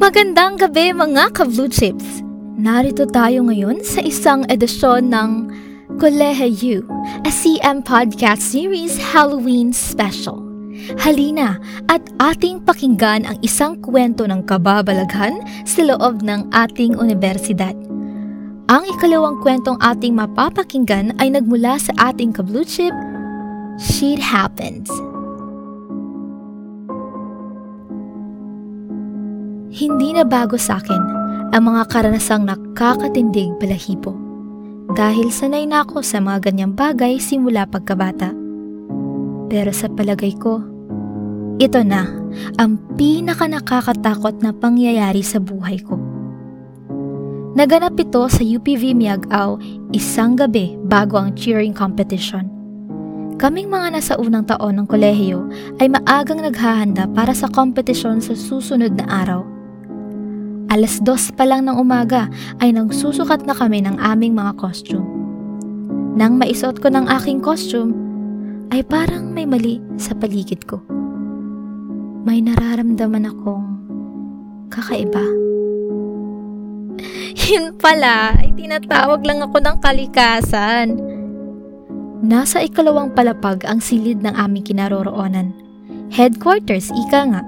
Magandang gabi mga ka-Blue Chips! Narito tayo ngayon sa isang edisyon ng Kolehe a CM Podcast Series Halloween Special. Halina at ating pakinggan ang isang kwento ng kababalaghan sa loob ng ating universidad. Ang ikalawang kwentong ating mapapakinggan ay nagmula sa ating ka-Blue Chip, Shit Happens. Hindi na bago sa akin ang mga karanasang nakakatindig balahibo. Dahil sanay na ako sa mga ganyang bagay simula pagkabata. Pero sa palagay ko, ito na ang pinaka nakakatakot na pangyayari sa buhay ko. Naganap ito sa UPV Miagao isang gabi bago ang cheering competition. Kaming mga nasa unang taon ng kolehiyo ay maagang naghahanda para sa kompetisyon sa susunod na araw. Alas dos pa lang ng umaga ay nagsusukat na kami ng aming mga costume. Nang maisuot ko ng aking costume, ay parang may mali sa paligid ko. May nararamdaman akong kakaiba. Yun pala, ay tinatawag lang ako ng kalikasan. Nasa ikalawang palapag ang silid ng aming kinaroroonan. Headquarters, ika nga.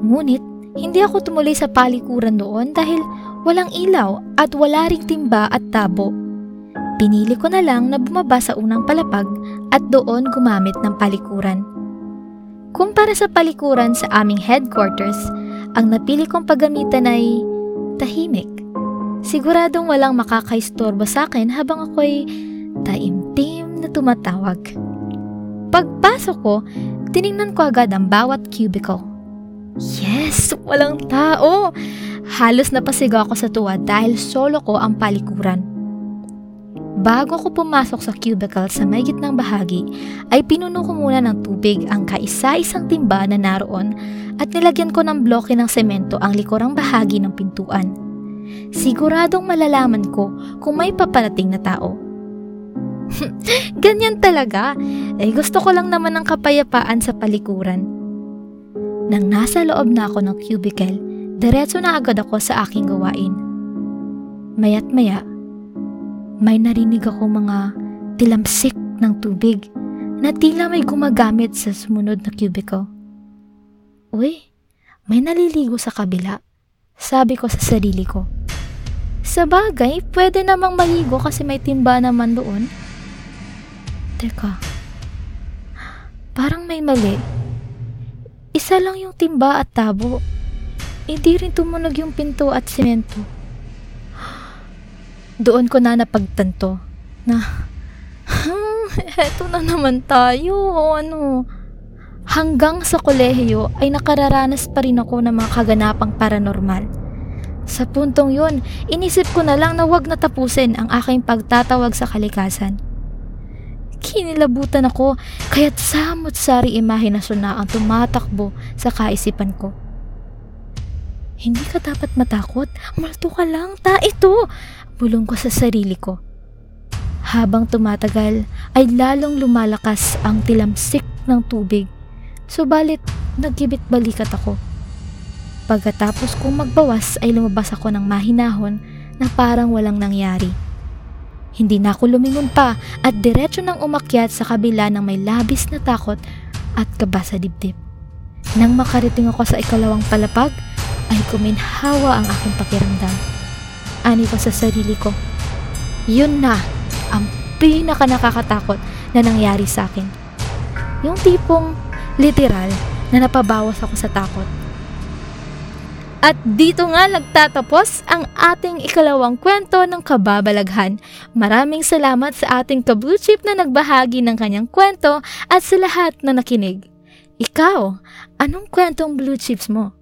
Ngunit hindi ako tumuloy sa palikuran doon dahil walang ilaw at wala ring timba at tabo. Pinili ko na lang na bumaba sa unang palapag at doon gumamit ng palikuran. Kumpara sa palikuran sa aming headquarters, ang napili kong paggamitan ay tahimik. Siguradong walang makakaistorbo sa akin habang ako'y taimtim na tumatawag. Pagpasok ko, tiningnan ko agad ang bawat cubicle Yes, walang tao. Halos napasigaw ako sa tuwa dahil solo ko ang palikuran. Bago ko pumasok sa cubicle sa may gitnang bahagi, ay pinuno ko muna ng tubig ang kaisa-isang timba na naroon at nilagyan ko ng bloke ng semento ang likurang bahagi ng pintuan. Siguradong malalaman ko kung may paparating na tao. Ganyan talaga. Eh gusto ko lang naman ng kapayapaan sa palikuran. Nang nasa loob na ako ng cubicle, diretso na agad ako sa aking gawain. Mayat maya, may narinig ako mga tilamsik ng tubig na tila may gumagamit sa sumunod na cubicle. Uy, may naliligo sa kabila. Sabi ko sa sarili ko. Sa bagay, pwede namang maligo kasi may timba naman doon. Teka, parang may mali. Isa lang yung timba at tabo. Hindi rin tumunog yung pinto at semento. Doon ko na napagtanto na eto na naman tayo, ano. Hanggang sa kolehiyo ay nakararanas pa rin ako ng mga kaganapang paranormal. Sa puntong yun, inisip ko na lang na wag na tapusin ang aking pagtatawag sa kalikasan. Kinilabutan ako kaya't samot-sari imahinasyon na ang tumatakbo sa kaisipan ko. Hindi ka dapat matakot. Malto ka lang. Ta ito. Bulong ko sa sarili ko. Habang tumatagal ay lalong lumalakas ang tilamsik ng tubig. Subalit nagkibit balikat ako. Pagkatapos kong magbawas ay lumabas ako ng mahinahon na parang walang nangyari. Hindi na ako lumingon pa at diretso nang umakyat sa kabila ng may labis na takot at kaba sa dibdib. Nang makarating ako sa ikalawang palapag, ay kuminhawa ang aking pakiramdam. Ani ko sa sarili ko, yun na ang pinaka nakakatakot na nangyari sa akin. Yung tipong literal na napabawas ako sa takot at dito nga nagtatapos ang ating ikalawang kwento ng kababalaghan. Maraming salamat sa ating ka-blue chip na nagbahagi ng kanyang kwento at sa lahat na nakinig. Ikaw, anong kwentong blue chips mo?